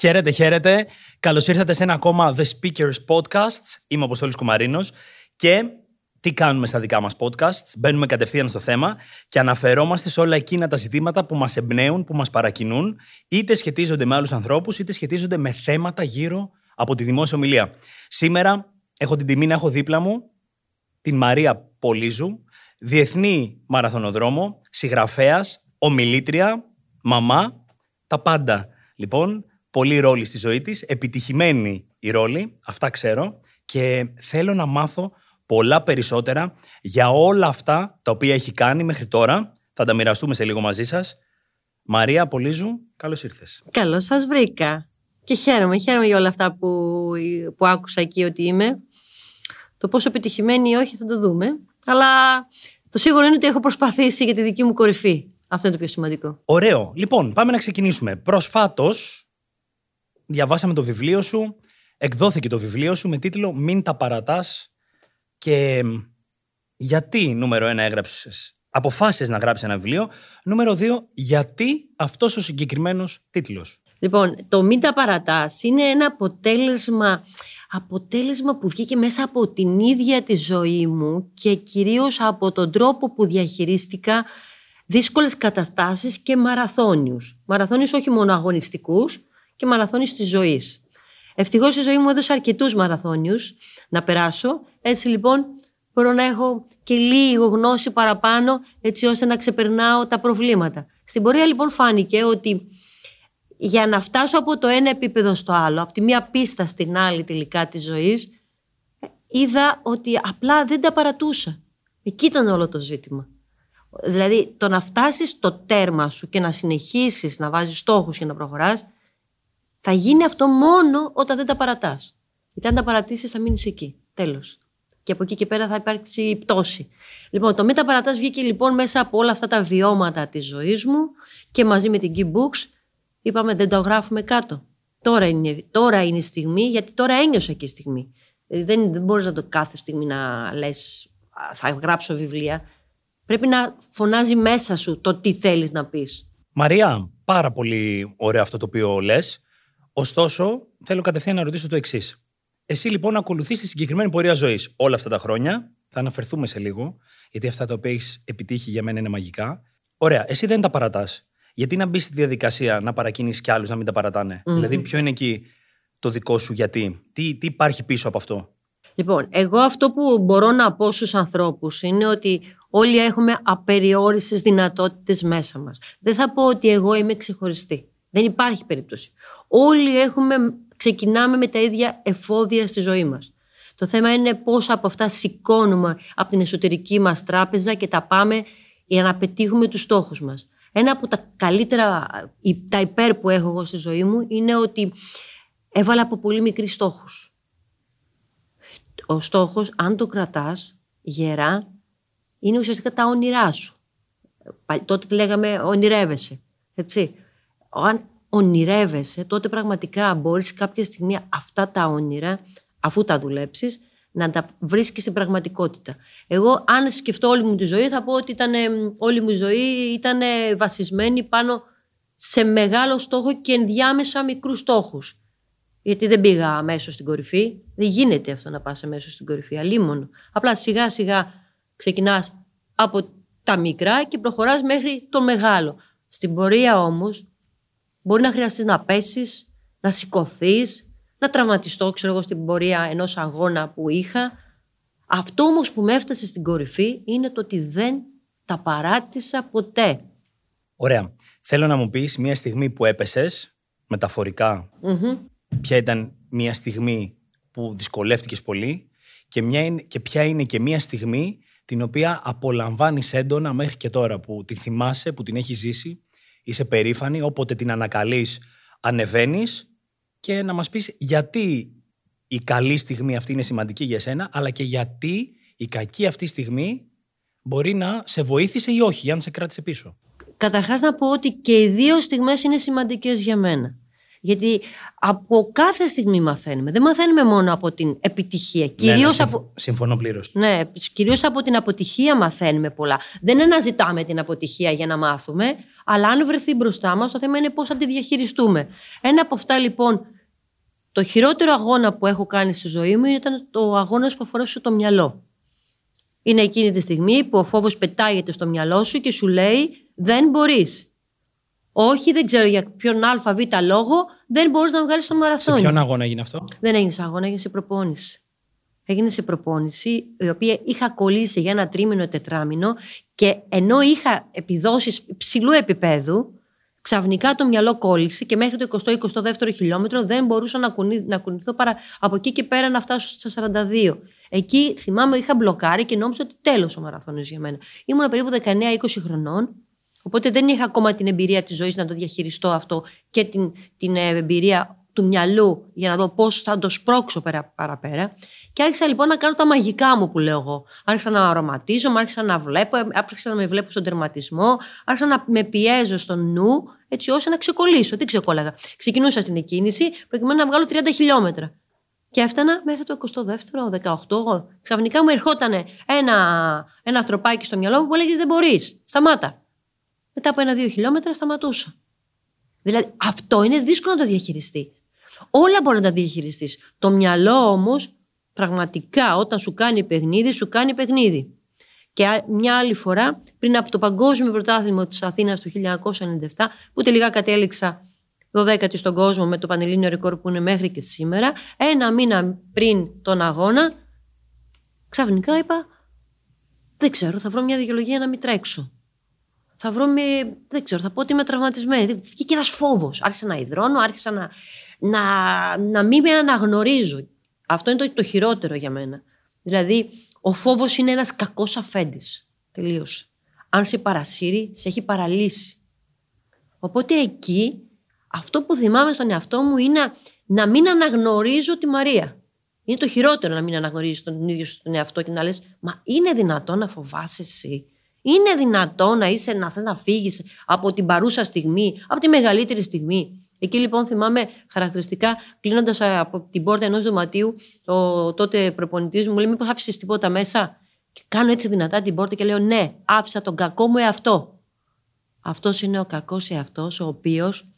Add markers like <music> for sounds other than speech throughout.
Χαίρετε, χαίρετε. Καλώς ήρθατε σε ένα ακόμα The Speakers Podcast. Είμαι ο Αποστόλης Κουμαρίνος και τι κάνουμε στα δικά μας podcasts; Μπαίνουμε κατευθείαν στο θέμα και αναφερόμαστε σε όλα εκείνα τα ζητήματα που μας εμπνέουν, που μας παρακινούν, είτε σχετίζονται με άλλους ανθρώπους, είτε σχετίζονται με θέματα γύρω από τη δημόσια ομιλία. Σήμερα έχω την τιμή να έχω δίπλα μου την Μαρία Πολύζου, διεθνή μαραθωνοδρόμο, συγγραφέας, ομιλήτρια, μαμά, τα πάντα. Λοιπόν, πολλοί ρόλοι στη ζωή της, επιτυχημένη η ρόλη, αυτά ξέρω και θέλω να μάθω πολλά περισσότερα για όλα αυτά τα οποία έχει κάνει μέχρι τώρα. Θα τα μοιραστούμε σε λίγο μαζί σας. Μαρία Πολύζου, καλώς ήρθες. Καλώς σας βρήκα. Και χαίρομαι, χαίρομαι για όλα αυτά που, που άκουσα εκεί ότι είμαι. Το πόσο επιτυχημένη ή όχι θα το δούμε. Αλλά το σίγουρο είναι ότι έχω προσπαθήσει για τη δική μου κορυφή. Αυτό είναι το πιο σημαντικό. Ωραίο. Λοιπόν, πάμε να ξεκινήσουμε. Προσφάτως, διαβάσαμε το βιβλίο σου. Εκδόθηκε το βιβλίο σου με τίτλο Μην τα παρατάς. Και γιατί, νούμερο ένα, έγραψες. Αποφάσισες να γράψεις ένα βιβλίο. Νούμερο δύο, γιατί αυτός ο συγκεκριμένος τίτλος. Λοιπόν, το Μην τα παρατάς είναι ένα αποτέλεσμα αποτέλεσμα που βγήκε μέσα από την ίδια τη ζωή μου και κυρίως από τον τρόπο που διαχειρίστηκα δύσκολες καταστάσεις και μαραθώνιους. Μαραθώνιους όχι μόνο αγωνιστικούς και μαραθώνιους της ζωής. Ευτυχώς η ζωή μου έδωσε αρκετούς μαραθώνιους να περάσω. Έτσι λοιπόν μπορώ να έχω και λίγο γνώση παραπάνω έτσι ώστε να ξεπερνάω τα προβλήματα. Στην πορεία λοιπόν φάνηκε ότι για να φτάσω από το ένα επίπεδο στο άλλο, από τη μία πίστα στην άλλη τελικά της ζωής, είδα ότι απλά δεν τα παρατούσα. Εκεί ήταν όλο το ζήτημα. Δηλαδή το να φτάσεις στο τέρμα σου και να συνεχίσεις να βάζεις στόχους και να προχωράς, θα γίνει αυτό μόνο όταν δεν τα παρατάς. Γιατί αν τα παρατήσεις θα μείνεις εκεί. Τέλος. Και από εκεί και πέρα θα υπάρξει πτώση. Λοιπόν, το τα παρατάς βγήκε λοιπόν μέσα από όλα αυτά τα βιώματα της ζωής μου και μαζί με την Key Books είπαμε δεν το γράφουμε κάτω. Τώρα είναι, τώρα είναι η στιγμή, γιατί τώρα ένιωσα και η στιγμή. Δηλαδή, δεν, δεν μπορείς να το κάθε στιγμή να λες θα γράψω βιβλία. Πρέπει να φωνάζει μέσα σου το τι θέλεις να πεις. Μαρία, πάρα πολύ ωραίο αυτό το οποίο λες. Ωστόσο, θέλω κατευθείαν να ρωτήσω το εξής. Εσύ λοιπόν ακολουθείς τη συγκεκριμένη πορεία ζωής όλα αυτά τα χρόνια. Θα αναφερθούμε σε λίγο, γιατί αυτά τα οποία έχεις επιτύχει για μένα είναι μαγικά. Ωραία, εσύ δεν τα παρατάς. Γιατί να μπει στη διαδικασία να παρακινήσει κι άλλους να μην τα παρατανε Δηλαδή, ποιο είναι εκεί το δικό σου γιατί, τι, τι υπάρχει πίσω από αυτό; Λοιπόν, εγώ αυτό που μπορώ να πω στους ανθρώπους είναι ότι όλοι έχουμε απεριόριστες δυνατότητες μέσα μας. Δεν θα πω ότι εγώ είμαι ξεχωριστή. Δεν υπάρχει περίπτωση. Όλοι έχουμε, ξεκινάμε με τα ίδια εφόδια στη ζωή μας. Το θέμα είναι πώς από αυτά σηκώνουμε από την εσωτερική μας τράπεζα και τα πάμε για να πετύχουμε τους στόχους μας. Ένα από τα καλύτερα, τα υπέρ που έχω εγώ στη ζωή μου είναι ότι έβαλα από πολύ μικρή στόχους. Ο στόχος, αν το κρατάς γερά, είναι ουσιαστικά τα όνειρά σου. Τότε λέγαμε ονειρεύεσαι, έτσι. Αν ονειρεύεσαι, τότε πραγματικά μπορείς κάποια στιγμή αυτά τα όνειρα, αφού τα δουλέψεις, να τα βρίσκεις στην πραγματικότητα. Εγώ, αν σκεφτώ όλη μου τη ζωή, θα πω ότι ήταν, όλη μου η ζωή ήταν βασισμένη πάνω σε μεγάλο στόχο και ενδιάμεσα μικρούς στόχους. Γιατί δεν πήγα αμέσως στην κορυφή. Δεν γίνεται αυτό να πας αμέσως στην κορυφή. Αλίμονο. Απλά σιγά σιγά ξεκινάς από τα μικρά και προχωράς μέχρι το μεγάλο. Στην πορεία όμως μπορεί να χρειαστείς να πέσεις, να σηκωθείς, να τραυματιστώ, ξέρω εγώ, στην πορεία ενός αγώνα που είχα. Αυτό όμως που με έφτασε στην κορυφή είναι το ότι δεν τα παράτησα ποτέ. Ωραία. Θέλω να μου πεις μια στιγμή που έπεσες, μεταφορικά, ποια ήταν μια στιγμή που δυσκολεύτηκες πολύ και, μια, και ποια είναι και μια στιγμή την οποία απολαμβάνεις έντονα μέχρι και τώρα, που τη θυμάσαι, που την έχεις ζήσει, είσαι περήφανη, όποτε την ανακαλείς ανεβαίνεις και να μας πεις γιατί η καλή στιγμή αυτή είναι σημαντική για σένα, αλλά και γιατί η κακή αυτή στιγμή μπορεί να σε βοήθησε ή όχι, για να σε κράτησε πίσω. Καταρχάς να πω ότι και οι δύο στιγμές είναι σημαντικές για μένα. Γιατί από κάθε στιγμή μαθαίνουμε. Δεν μαθαίνουμε μόνο από την επιτυχία. Ναι, κυρίως ναι, από... Συμφωνώ πλήρως. Ναι, κυρίως από την αποτυχία μαθαίνουμε πολλά. Δεν αναζητάμε την αποτυχία για να μάθουμε, Αλλά αν βρεθεί μπροστά μας, το θέμα είναι πώς θα τη διαχειριστούμε. Ένα από αυτά λοιπόν, το χειρότερο αγώνα που έχω κάνει στη ζωή μου ήταν το αγώνας που αφορούσε το μυαλό. Είναι εκείνη τη στιγμή που ο φόβος πετάγεται στο μυαλό σου και σου λέει δεν μπορείς. Όχι, δεν ξέρω για ποιον ΑΒ λόγο, δεν μπορείς να βγάλεις τον μαραθώνιο. Σε ποιον αγώνα έγινε αυτό, Δεν έγινε σε αγώνα, έγινε σε προπόνηση. Έγινε σε προπόνηση, η οποία είχα κολλήσει για ένα τρίμηνο, τετράμινο και ενώ είχα επιδόσεις υψηλού επίπεδου, ξαφνικά το μυαλό κόλλησε και μέχρι το 20-22 χιλιόμετρο δεν μπορούσα να, κουνη, να κουνηθώ παρά από εκεί και πέρα να φτάσω στα 42. Εκεί θυμάμαι είχα μπλοκάρει και νόμιζα ότι τέλος ο μαραθώνιος για μένα. Ήμουν περίπου 19-20 χρονών Οπότε δεν είχα ακόμα την εμπειρία της ζωής να το διαχειριστώ αυτό και την, την ε, εμπειρία του μυαλού για να δω πώς θα το σπρώξω πέρα, παραπέρα. Και άρχισα λοιπόν να κάνω τα μαγικά μου που λέω εγώ. Άρχισα να αρωματίζω, άρχισα να βλέπω, ε, άρχισα να με βλέπω στον τερματισμό, άρχισα να με πιέζω στο νου, έτσι ώστε να ξεκολλήσω. Τι ξεκόλλαγα. Ξεκινούσα στην εκκίνηση προκειμένου να βγάλω 30 χιλιόμετρα. Και έφτανα μέχρι το 22ο, 18ο. Ξαφνικά μου ερχόταν ένα, ένα ανθρωπάκι στο μυαλό μου που έλεγε Δεν μπορείς. Σταμάτα μετά από ένα-δύο χιλιόμετρα σταματούσα. Δηλαδή αυτό είναι δύσκολο να το διαχειριστεί. Όλα μπορεί να τα διαχειριστείς. Το μυαλό όμως πραγματικά όταν σου κάνει παιχνίδι, σου κάνει παιχνίδι. Και μια άλλη φορά, πριν από το Παγκόσμιο Πρωτάθλημα της Αθήνας του 1997, που τελικά κατέληξα 12η στον κόσμο με το Πανελλήνιο ρεκόρ που είναι μέχρι και σήμερα, ένα μήνα πριν τον αγώνα, ξαφνικά είπα: Δεν ξέρω, θα βρω μια δικαιολογία να μην τρέξω θα βρω με. Δεν ξέρω, θα πω ότι είμαι τραυματισμένη. Βγήκε ένας φόβος. Άρχισα να υδρώνω, άρχισα να, να, να μην με αναγνωρίζω. Αυτό είναι το, το χειρότερο για μένα. Δηλαδή, ο φόβος είναι ένας κακός αφέντης. Τελείως. Αν σε παρασύρει, σε έχει παραλύσει. Οπότε εκεί, αυτό που θυμάμαι στον εαυτό μου είναι να, να μην αναγνωρίζω τη Μαρία. Είναι το χειρότερο να μην αναγνωρίζεις τον ίδιο τον εαυτό και να λες: Μα είναι δυνατόν να φοβάσαι εσύ; Είναι δυνατό να είσαι να θέλει να φύγεις από την παρούσα στιγμή, από τη μεγαλύτερη στιγμή; Εκεί λοιπόν θυμάμαι χαρακτηριστικά, κλείνοντας από την πόρτα ενός δωματίου, ο τότε προπονητής μου λέει: Μήπως άφησες τίποτα μέσα; Και κάνω έτσι δυνατά την πόρτα και λέω: Ναι, άφησα τον κακό μου εαυτό. Αυτός είναι ο κακός εαυτός, ο οποίος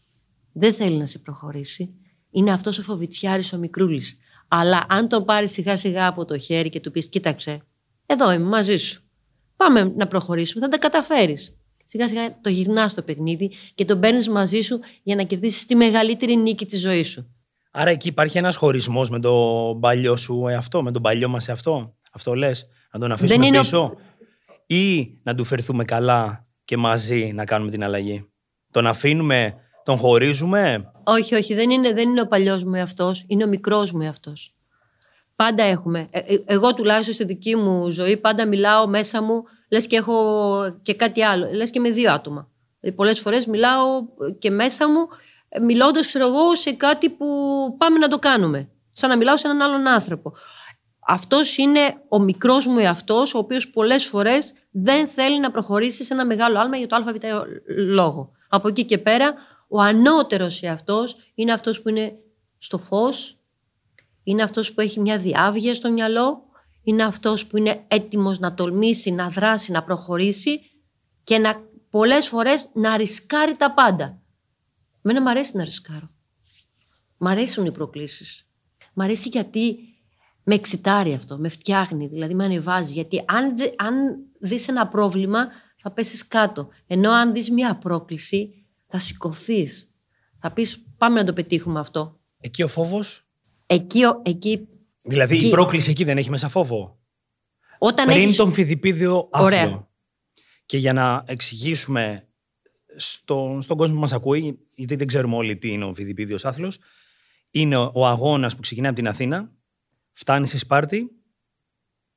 δεν θέλει να σε προχωρήσει. Είναι αυτός ο φοβητσιάρης ο μικρούλης. Αλλά αν το πάρεις σιγά σιγά από το χέρι και του πεις: Κοίταξε, εδώ είμαι μαζί σου. Πάμε να προχωρήσουμε, θα τα καταφέρεις. Σιγά σιγά το γυρνάς στο παιχνίδι και το παίρνεις μαζί σου για να κερδίσεις τη μεγαλύτερη νίκη της ζωής σου. Άρα εκεί υπάρχει ένας χωρισμός με τον παλιό σου εαυτό, με τον παλιό μας εαυτό. Αυτό λες, να τον αφήσουμε Δεν πίσω; Ή να του φερθούμε καλά και μαζί να κάνουμε την αλλαγή; Τον αφήνουμε, τον χωρίζουμε; Όχι, όχι, δεν είναι, δεν είναι ο παλιός μου εαυτός, είναι ο μικρός μου εαυτός. Πάντα έχουμε. Ε, ε, εγώ τουλάχιστον στη δική μου ζωή πάντα μιλάω μέσα μου, λες και έχω και κάτι άλλο, λες και με δύο άτομα. Δηλαδή πολλές φορές μιλάω και μέσα μου, ε, μιλώντας ξέρω εγώ σε κάτι που πάμε να το κάνουμε. Σαν να μιλάω σε έναν άλλον άνθρωπο. Αυτός είναι ο μικρός μου εαυτός, ο οποίος πολλές φορές δεν θέλει να προχωρήσει σε ένα μεγάλο άλμα για το ΑΒ λόγο. Από εκεί και πέρα, ο ανώτερος εαυτός είναι αυτός που είναι στο φως, είναι αυτός που έχει μια διάβγεια στο μυαλό, είναι αυτός που είναι έτοιμος να τολμήσει, να δράσει, να προχωρήσει και να πολλές φορές να ρισκάρει τα πάντα. Μένα μου αρέσει να ρισκάρω. Μ' αρέσουν οι προκλήσεις. Μ' αρέσει γιατί με εξητάρει αυτό, με φτιάχνει, δηλαδή με ανεβάζει. Γιατί αν, αν δεις ένα πρόβλημα θα πέσεις κάτω. Ενώ αν δεις μια πρόκληση θα σηκωθείς. Θα πεις πάμε να το πετύχουμε αυτό. Εκεί ο φόβος; Εκεί, εκεί, δηλαδή εκεί... η πρόκληση εκεί δεν έχει μέσα φόβο. Όταν Πριν έχεις... τον φιδιπίδιο άθλο. Και για να εξηγήσουμε στο, στον κόσμο που μας ακούει, γιατί δεν ξέρουμε όλοι τι είναι ο φιδιπίδιος άθλος, είναι ο, ο αγώνας που ξεκινάει από την Αθήνα, φτάνει στη Σπάρτη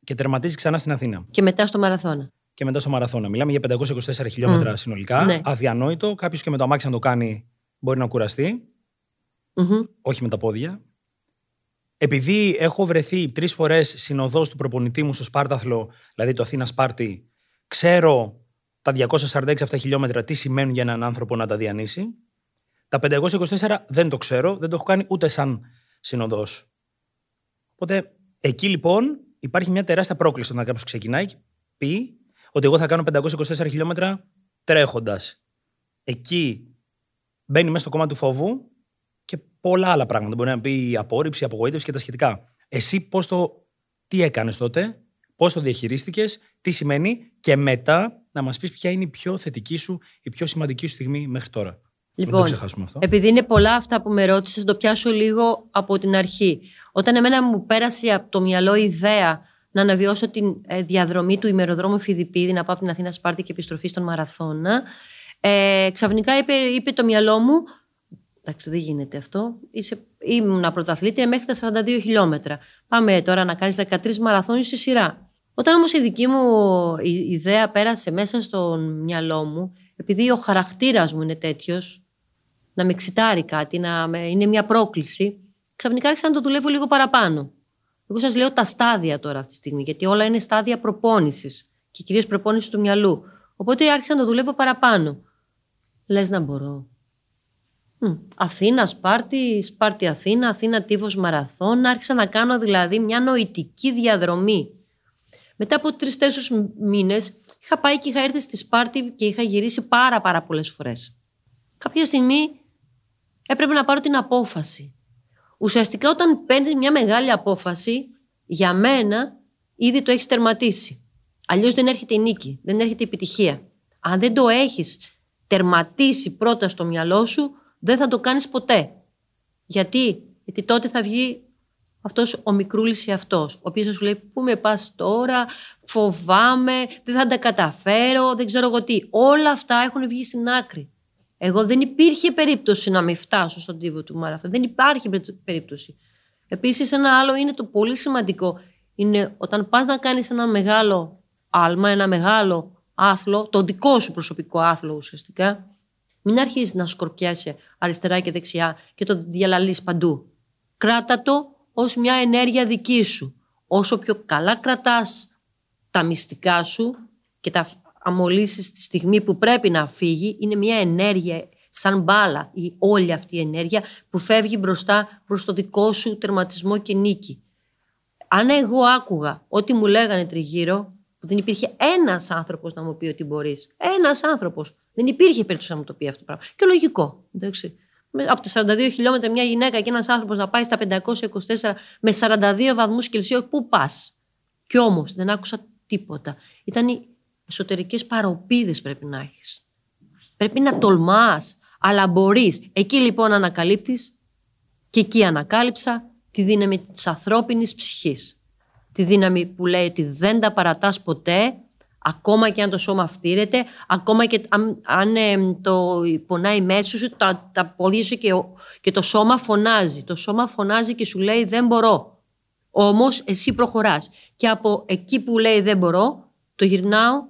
και τερματίζει ξανά στην Αθήνα. Και μετά στο μαραθώνα. Και μετά στο μαραθώνα. Μιλάμε για 524 χιλιόμετρα συνολικά. Ναι. Αδιανόητο. Κάποιος και με το αμάξι να το κάνει μπορεί να κουραστει Όχι με τα πόδια επειδή έχω βρεθεί τρεις φορές συνοδός του προπονητή μου στο Σπάρταθλο, δηλαδή το Αθήνα Σπάρτη, ξέρω τα 246 αυτά χιλιόμετρα τι σημαίνουν για έναν άνθρωπο να τα διανύσει. Τα 524 δεν το ξέρω, δεν το έχω κάνει ούτε σαν συνοδός. Οπότε εκεί λοιπόν υπάρχει μια τεράστια πρόκληση όταν κάποιος ξεκινάει και πει ότι εγώ θα κάνω 524 χιλιόμετρα τρέχοντας. εκεί μπαίνει μέσα στο κόμμα του φόβου και πολλά άλλα πράγματα. Μπορεί να πει η απόρριψη, η απογοήτευση και τα σχετικά. Εσύ πώς το, τι έκανες τότε, πώς το διαχειρίστηκες, τι σημαίνει και μετά να μας πεις ποια είναι η πιο θετική σου, η πιο σημαντική σου στιγμή μέχρι τώρα. Λοιπόν, το ξεχάσουμε αυτό. επειδή είναι πολλά αυτά που με ρώτησες, το πιάσω λίγο από την αρχή. Όταν εμένα μου πέρασε από το μυαλό η ιδέα να αναβιώσω τη ε, διαδρομή του ημεροδρόμου Φιδιπίδη, να πάω από την Αθήνα Σπάρτη και επιστροφή στον Μαραθώνα, ε, ξαφνικά είπε, είπε το μυαλό μου, εντάξει δεν γίνεται αυτό, Είσαι, ήμουν πρωταθλήτρια μέχρι τα 42 χιλιόμετρα. Πάμε τώρα να κάνεις 13 μαραθώνιους στη σειρά. Όταν όμως η δική μου η ιδέα πέρασε μέσα στο μυαλό μου, επειδή ο χαρακτήρας μου είναι τέτοιος, να με εξητάρει κάτι, να με, είναι μια πρόκληση, ξαφνικά άρχισα να το δουλεύω λίγο παραπάνω. Εγώ σας λέω τα στάδια τώρα αυτή τη στιγμή, γιατί όλα είναι στάδια προπόνησης και κυρίως προπόνησης του μυαλού. Οπότε άρχισα να το δουλεύω παραπάνω. Λες να μπορώ. Αθήνα, Σπάρτη, Σπάρτη, Αθήνα, Αθήνα, Τύφος, Μαραθών. Άρχισα να κάνω δηλαδή μια νοητική διαδρομή. Μετά από τρει-τέσσερι μήνες είχα πάει και είχα έρθει στη Σπάρτη και είχα γυρίσει πάρα πάρα πολλές φορές. Κάποια στιγμή έπρεπε να πάρω την απόφαση. Ουσιαστικά όταν παίρνεις μια μεγάλη απόφαση, για μένα ήδη το έχεις τερματίσει. Αλλιώς δεν έρχεται η νίκη, δεν έρχεται η επιτυχία. Αν δεν το έχεις τερματίσει πρώτα στο μυαλό σου, δεν θα το κάνεις ποτέ. Γιατί, Γιατί τότε θα βγει αυτός ο μικρούλης ή αυτός, ο οποίος θα σου λέει: Πού με πας τώρα, φοβάμαι, δεν θα τα καταφέρω, δεν ξέρω εγώ τι. Όλα αυτά έχουν βγει στην άκρη. Εγώ δεν υπήρχε περίπτωση να μην φτάσω στον τύπο του μαραθών. Δεν υπάρχει περίπτωση. Επίσης, ένα άλλο είναι το πολύ σημαντικό. Είναι όταν πας να κάνεις ένα μεγάλο άλμα, ένα μεγάλο άθλο, το δικό σου προσωπικό άθλο ουσιαστικά, μην αρχίζει να σκορπιάσαι αριστερά και δεξιά και το διαλαλείς παντού. Κράτα το ως μια ενέργεια δική σου. Όσο πιο καλά κρατάς τα μυστικά σου και τα αμολύσεις τη στιγμή που πρέπει να φύγει, είναι μια ενέργεια σαν μπάλα η όλη αυτή η ενέργεια που φεύγει μπροστά προς το δικό σου τερματισμό και νίκη. Αν εγώ άκουγα ό,τι μου λέγανε τριγύρω, που δεν υπήρχε ένας άνθρωπος να μου πει ότι μπορείς. Ένας άνθρωπος. Δεν υπήρχε περίπτωση να μου το πει αυτό το πράγμα. Και λογικό. Εντάξει. Από τα 42 χιλιόμετρα μια γυναίκα και ένας άνθρωπος να πάει στα 524 με 42 βαθμούς Κελσίου, πού πας. Κι όμως δεν άκουσα τίποτα. Ήταν οι εσωτερικές παροπίδες πρέπει να έχεις. Πρέπει να τολμάς, αλλά μπορείς. Εκεί λοιπόν ανακαλύπτεις και εκεί ανακάλυψα τη δύναμη της ανθρώπινης ψυχής. Τη δύναμη που λέει ότι δεν τα παρατάς ποτέ, ακόμα και αν το σώμα φτύρεται, ακόμα και αν, ε, το πονάει μέσα σου, τα, τα πόδια σου και, και το σώμα φωνάζει. Το σώμα φωνάζει και σου λέει δεν μπορώ. Όμως εσύ προχωράς. Και από εκεί που λέει δεν μπορώ, το γυρνάω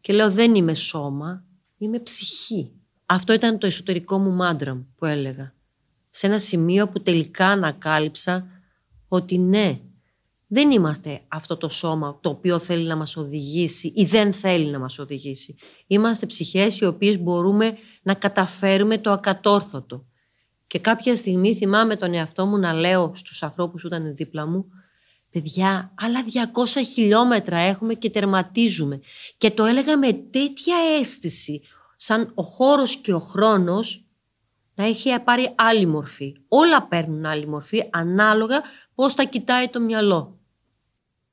και λέω δεν είμαι σώμα, είμαι ψυχή. Αυτό ήταν το εσωτερικό μου μάντρα που έλεγα. Σε ένα σημείο που τελικά ανακάλυψα ότι ναι, δεν είμαστε αυτό το σώμα το οποίο θέλει να μας οδηγήσει ή δεν θέλει να μας οδηγήσει. Είμαστε ψυχές οι οποίες μπορούμε να καταφέρουμε το ακατόρθωτο. Και κάποια στιγμή θυμάμαι τον εαυτό μου να λέω στους ανθρώπους που ήταν δίπλα μου παιδιά, άλλα 200 χιλιόμετρα έχουμε και τερματίζουμε. Και το έλεγα με τέτοια αίσθηση, σαν ο χώρος και ο χρόνος να έχει πάρει άλλη μορφή. Όλα παίρνουν άλλη μορφή ανάλογα πώς τα κοιτάει το μυαλό.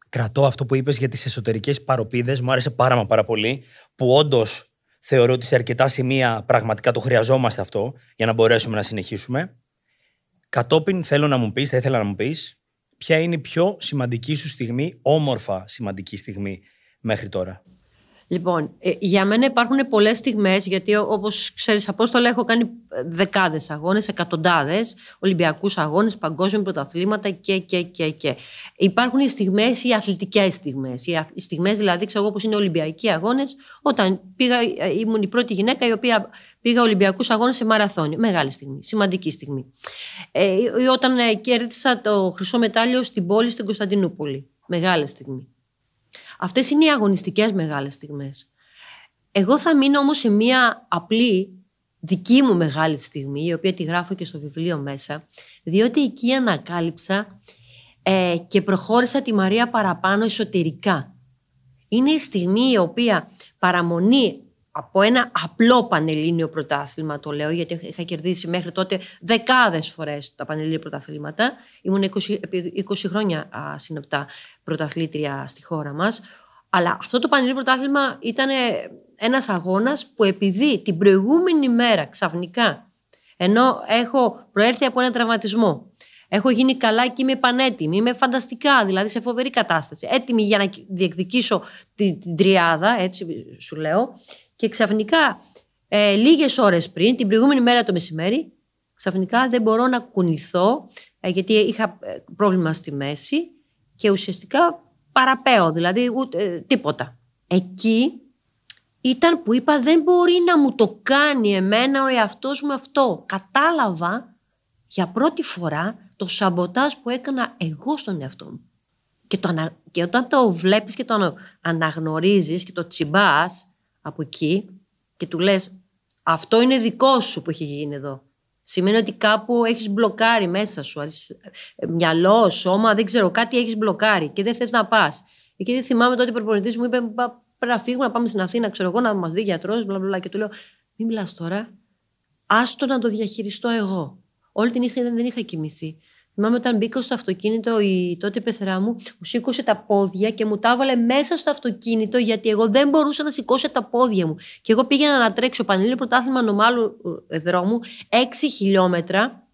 Κρατώ αυτό που είπες για τις εσωτερικές παροπίδες, μου άρεσε πάρα μα πάρα πολύ, που όντως θεωρώ ότι σε αρκετά σημεία πραγματικά το χρειαζόμαστε αυτό για να μπορέσουμε να συνεχίσουμε. Κατόπιν θέλω να μου πεις, θα ήθελα να μου πεις, ποια είναι η πιο σημαντική σου στιγμή, όμορφα σημαντική στιγμή μέχρι τώρα; Λοιπόν, ε, για μένα υπάρχουν πολλές στιγμές, γιατί όπως ξέρεις, Απόστολα, έχω κάνει δεκάδες αγώνες, εκατοντάδες, Ολυμπιακούς αγώνες, παγκόσμια πρωταθλήματα και, και, και, και. Υπάρχουν οι στιγμές, οι αθλητικές στιγμές. Οι στιγμές, δηλαδή, ξέρω εγώ, όπως είναι Ολυμπιακοί αγώνες, όταν πήγα, ε, ήμουν η πρώτη γυναίκα η οποία πήγα Ολυμπιακούς αγώνες σε μαραθώνιο. Μεγάλη στιγμή, σημαντική στιγμή. Ε, όταν ε, κέρδισα το χρυσό μετάλλιο στην πόλη στην Κωνσταντινούπολη. Μεγάλη στιγμή. Αυτές είναι οι αγωνιστικές μεγάλες στιγμές. Εγώ θα μείνω όμως σε μία απλή δική μου μεγάλη στιγμή, η οποία τη γράφω και στο βιβλίο μέσα, διότι εκεί ανακάλυψα ε, και προχώρησα τη Μαρία παραπάνω εσωτερικά. Είναι η στιγμή η οποία παραμονή από ένα απλό πανελλήνιο πρωτάθλημα, το λέω, γιατί είχα κερδίσει μέχρι τότε δεκάδες φορές τα πανελλήνια πρωταθλήματα. Ήμουν 20, 20 χρόνια συνεπτά πρωταθλήτρια στη χώρα μας. Αλλά αυτό το πανελλήνιο πρωτάθλημα ήταν ένας αγώνας που επειδή την προηγούμενη μέρα ξαφνικά, ενώ έχω προέρθει από ένα τραυματισμό, Έχω γίνει καλά και είμαι πανέτοιμη. Είμαι φανταστικά, δηλαδή σε φοβερή κατάσταση. Έτοιμη για να διεκδικήσω την, την τριάδα, έτσι σου λέω. Και ξαφνικά, ε, λίγες ώρες πριν, την προηγούμενη μέρα το μεσημέρι, ξαφνικά δεν μπορώ να κουνηθώ, ε, γιατί είχα ε, πρόβλημα στη μέση και ουσιαστικά παραπέω, δηλαδή ούτε, ε, τίποτα. Εκεί ήταν που είπα δεν μπορεί να μου το κάνει εμένα ο εαυτός μου αυτό. Κατάλαβα για πρώτη φορά το σαμποτάζ που έκανα εγώ στον εαυτό μου. Και, το και όταν το βλέπεις και το αναγνωρίζεις και το τσιμπάς από εκεί και του λες αυτό είναι δικό σου που έχει γίνει εδώ. Σημαίνει ότι κάπου έχεις μπλοκάρει μέσα σου, μυαλό, σώμα, δεν ξέρω, κάτι έχεις μπλοκάρει και δεν θες να πας. Εκεί δεν θυμάμαι τότε ο προπονητής μου είπε πρέπει να φύγουμε, να πάμε στην Αθήνα, ξέρω εγώ, να μας δει γιατρός, μπλα, μπλα, και του λέω μην μιλάς τώρα, άστο να το διαχειριστώ εγώ. Όλη τη νύχτα δεν είχα κοιμηθεί. Θυμάμαι όταν μπήκα στο αυτοκίνητο, η τότε πεθερά μου μου σήκωσε τα πόδια και μου τα έβαλε μέσα στο αυτοκίνητο γιατί εγώ δεν μπορούσα να σηκώσω τα πόδια μου. Και εγώ πήγαινα να τρέξω πανελλήνιο πρωτάθλημα νομάλου ε, δρόμου 6 χιλιόμετρα.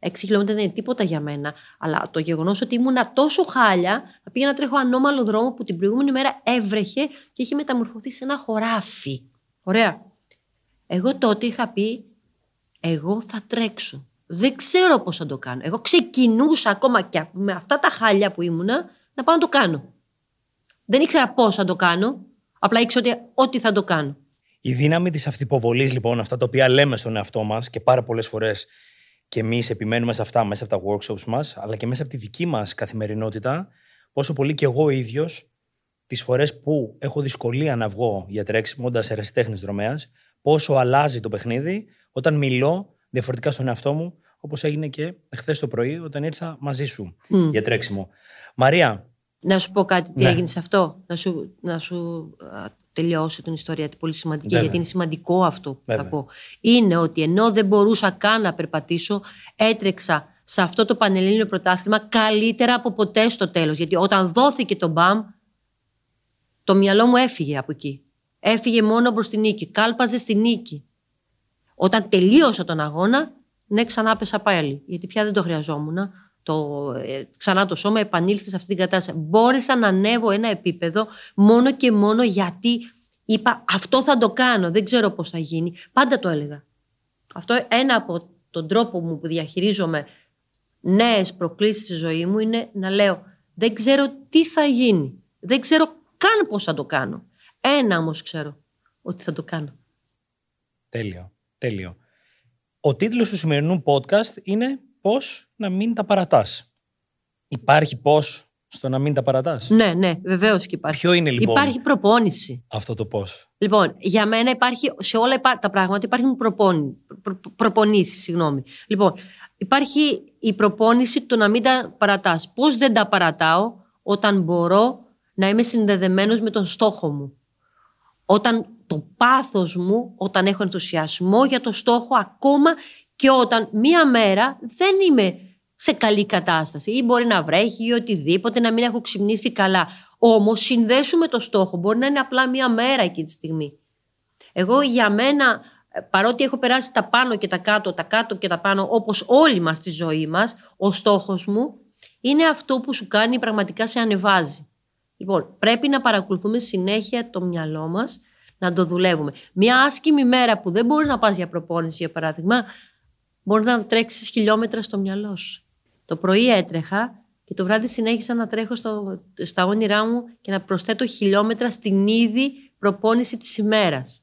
6 χιλιόμετρα δεν είναι τίποτα για μένα. Αλλά το γεγονός ότι ήμουνα τόσο χάλια, πήγα να τρέχω ανώμαλο δρόμο που την προηγούμενη μέρα έβρεχε και είχε μεταμορφωθεί σε ένα χωράφι. Ωραία. Εγώ τότε είχα πει, εγώ θα τρέξω. Δεν ξέρω πώς θα το κάνω. Εγώ ξεκινούσα ακόμα και με αυτά τα χάλια που ήμουνα να πάω να το κάνω. Δεν ήξερα πώς θα το κάνω. Απλά ήξερα ότι ό,τι θα το κάνω. Η δύναμη της αυτοποβολής, λοιπόν, αυτά τα οποία λέμε στον εαυτό μας και πάρα πολλές φορές και εμείς επιμένουμε σε αυτά μέσα από τα workshops μας, αλλά και μέσα από τη δική μας καθημερινότητα, πόσο πολύ και εγώ ίδιος, τις φορές που έχω δυσκολία να βγω για τρέξιμο, όντα ερασιτέχνης δρομέας, πόσο αλλάζει το παιχνίδι όταν μιλώ διαφορετικά στον εαυτό μου, όπως έγινε και χθε το πρωί όταν ήρθα μαζί σου για τρέξιμο. Μαρία. Να σου πω κάτι, τι ναι. έγινε σε αυτό; Να σου, να σου τελειώσω την ιστορία, πολύ σημαντική, γιατί είναι σημαντικό αυτό που θα πω. Είναι ότι ενώ δεν μπορούσα καν να περπατήσω, έτρεξα σε αυτό το πανελλήνιο πρωτάθλημα καλύτερα από ποτέ στο τέλος. Γιατί όταν δόθηκε το μπαμ, το μυαλό μου έφυγε από εκεί. Έφυγε μόνο προς την νίκη. Κάλπαζε στη νίκη. Όταν τελείωσα τον αγώνα, ναι, ξανά πέσα πάλι. Γιατί πια δεν το χρειαζόμουν. Το, ε, ξανά το σώμα επανήλθε σε αυτή την κατάσταση. Μπόρεσα να ανέβω ένα επίπεδο μόνο και μόνο γιατί είπα αυτό θα το κάνω. Δεν ξέρω πώς θα γίνει. Πάντα το έλεγα. Αυτό ένα από τον τρόπο μου που διαχειρίζομαι νέες προκλήσεις στη ζωή μου είναι να λέω δεν ξέρω τι θα γίνει. Δεν ξέρω καν πώς θα το κάνω. Ένα όμως ξέρω ότι θα το κάνω. Τέλειο. Τέλειο. Ο τίτλος του σημερινού podcast είναι «Πώς να μην τα παρατάς». Υπάρχει πώς στο να μην τα παρατάς; Ναι, ναι, βεβαίως και υπάρχει. Ποιο είναι λοιπόν Υπάρχει προπόνηση. Αυτό το πώς; Λοιπόν, για μένα υπάρχει, σε όλα τα πράγματα υπάρχουν προπόνη, προ, προπονήσεις, συγγνώμη. Λοιπόν, υπάρχει η προπόνηση του να μην τα παρατάς. Πώς δεν τα παρατάω όταν μπορώ να είμαι συνδεδεμένος με τον στόχο μου. Όταν το πάθος μου όταν έχω ενθουσιασμό για το στόχο ακόμα και όταν μία μέρα δεν είμαι σε καλή κατάσταση ή μπορεί να βρέχει ή οτιδήποτε, να μην έχω ξυπνήσει καλά. Όμως συνδέσουμε το στόχο, μπορεί να είναι απλά μία μέρα εκεί τη στιγμή. Εγώ για μένα, παρότι έχω περάσει τα πάνω και τα κάτω, τα κάτω και τα πάνω, όπως όλοι μας στη ζωή μας, ο στόχος μου είναι αυτό που σου κάνει πραγματικά σε ανεβάζει. Λοιπόν, πρέπει να παρακολουθούμε συνέχεια το μυαλό μας να το δουλεύουμε. Μια άσχημη μέρα που δεν μπορείς να πας για προπόνηση, για παράδειγμα, μπορεί να τρέξεις χιλιόμετρα στο μυαλό σου. Το πρωί έτρεχα και το βράδυ συνέχισα να τρέχω στο, στα όνειρά μου και να προσθέτω χιλιόμετρα στην ήδη προπόνηση της ημέρας.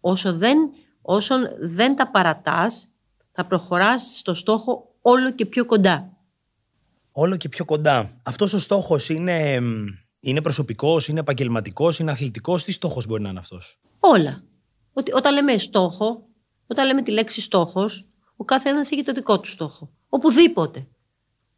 Όσο δεν, όσον δεν τα παρατάς, θα προχωράς στο στόχο όλο και πιο κοντά. Όλο και πιο κοντά. Αυτός ο στόχος είναι είναι προσωπικός, είναι επαγγελματικός, είναι αθλητικός. Τι στόχος μπορεί να είναι αυτός; Όλα. Ότι, όταν λέμε στόχο, όταν λέμε τη λέξη στόχος, ο καθένας έχει το δικό του στόχο. Οπουδήποτε.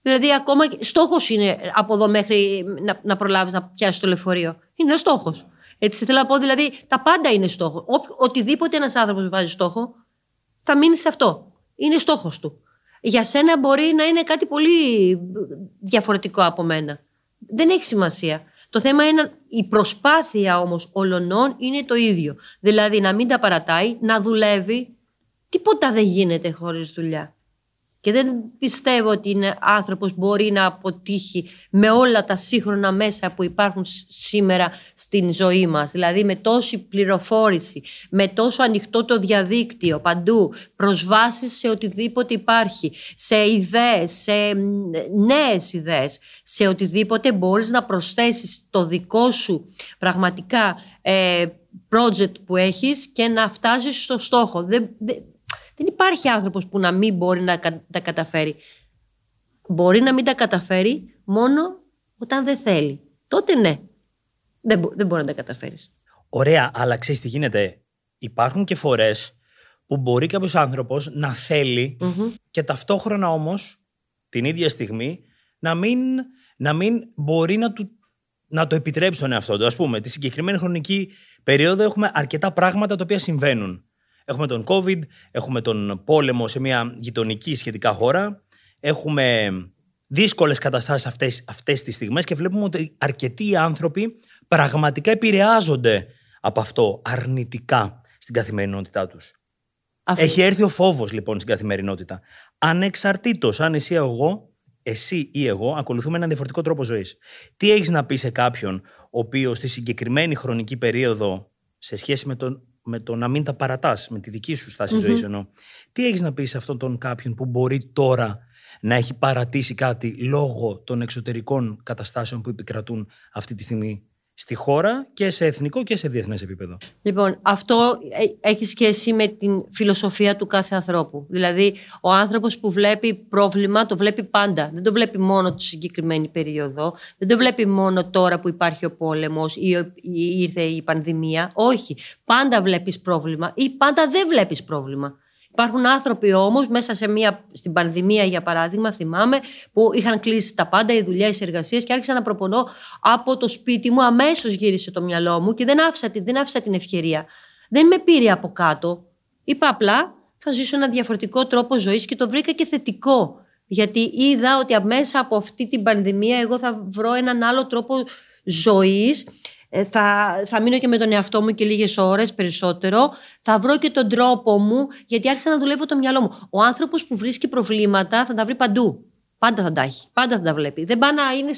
Δηλαδή, ακόμα στόχος είναι από εδώ μέχρι να, να προλάβεις να πιάσεις το λεωφορείο. Είναι στόχος. Έτσι θέλω να πω, δηλαδή, τα πάντα είναι στόχο. Ο, οτιδήποτε ένας άνθρωπος βάζει στόχο, θα μείνει σε αυτό. Είναι στόχος του. Για σένα μπορεί να είναι κάτι πολύ διαφορετικό από μένα. Δεν έχει σημασία. Το θέμα είναι η προσπάθεια όμως όλων είναι το ίδιο. Δηλαδή να μην τα παρατάει, να δουλεύει. Τίποτα δεν γίνεται χωρίς δουλειά. Και δεν πιστεύω ότι είναι άνθρωπος μπορεί να αποτύχει με όλα τα σύγχρονα μέσα που υπάρχουν σήμερα στην ζωή μας. Δηλαδή με τόση πληροφόρηση, με τόσο ανοιχτό το διαδίκτυο παντού, προσβάσεις σε οτιδήποτε υπάρχει, σε ιδέες, σε νέες ιδέες, σε οτιδήποτε μπορείς να προσθέσεις το δικό σου πραγματικά ε, project που έχεις και να φτάσεις στο στόχο. Δεν, δεν υπάρχει άνθρωπος που να μην μπορεί να τα καταφέρει. Μπορεί να μην τα καταφέρει μόνο όταν δεν θέλει. Τότε ναι. Δεν, δεν μπορεί να τα καταφέρεις. Ωραία, αλλά ξέρεις τι γίνεται; Υπάρχουν και φορές που μπορεί κάποιος άνθρωπος να θελει και ταυτόχρονα όμως την ίδια στιγμή να μην, να μην μπορεί να, του, να το επιτρέψει τον εαυτό του. Α πούμε, τη συγκεκριμένη χρονική περίοδο έχουμε αρκετά πράγματα τα οποία συμβαίνουν. Έχουμε τον COVID, έχουμε τον πόλεμο σε μια γειτονική σχετικά χώρα, έχουμε δύσκολες καταστάσεις αυτές, αυτές τις στιγμές και βλέπουμε ότι αρκετοί άνθρωποι πραγματικά επηρεάζονται από αυτό αρνητικά στην καθημερινότητά τους. Έχει έρθει ο φόβος λοιπόν στην καθημερινότητα. Ανεξαρτήτως αν εσύ, εγώ, εσύ ή εγώ ακολουθούμε έναν διαφορετικό τρόπο ζωής. Τι έχεις να πεις σε κάποιον ο οποίος στη συγκεκριμένη χρονική περίοδο σε σχέση με τον με το να μην τα παρατάς με τη δική σου στάση mm-hmm. ζωής εννοώ. Τι έχεις να πεις σε αυτόν τον κάποιον που μπορεί τώρα να έχει παρατήσει κάτι λόγω των εξωτερικών καταστάσεων που επικρατούν αυτή τη στιγμή; Στη χώρα και σε εθνικό και σε διεθνές επίπεδο. Λοιπόν, αυτό ε, έχει σχέση με την φιλοσοφία του κάθε ανθρώπου. Δηλαδή, ο άνθρωπος που βλέπει πρόβλημα το βλέπει πάντα. Δεν το βλέπει μόνο τη συγκεκριμένη περίοδο. Δεν το βλέπει μόνο τώρα που υπάρχει ο πόλεμος ή ήρθε η πανδημία. Όχι. Πάντα βλέπεις πρόβλημα ή πάντα δεν βλέπεις πρόβλημα. Υπάρχουν άνθρωποι όμως μέσα σε μια, στην πανδημία, για παράδειγμα, θυμάμαι, που είχαν κλείσει τα πάντα, οι δουλειές, οι εργασίες και άρχισα να προπονώ από το σπίτι μου. Αμέσως γύρισε το μυαλό μου και δεν άφησα, δεν άφησα την ευκαιρία. Δεν με πήρε από κάτω. Είπα απλά θα ζήσω ένα διαφορετικό τρόπο ζωής και το βρήκα και θετικό. Γιατί είδα ότι μέσα από αυτή την πανδημία εγώ θα βρω έναν άλλο τρόπο ζωής ε, θα, θα μείνω και με τον εαυτό μου και λίγες ώρες περισσότερο. Θα βρω και τον τρόπο μου, γιατί άρχισα να δουλεύω το μυαλό μου. Ο άνθρωπος που βρίσκει προβλήματα θα τα βρει παντού. Πάντα θα τα έχει. Πάντα θα τα βλέπει. Δεν πάει να είναι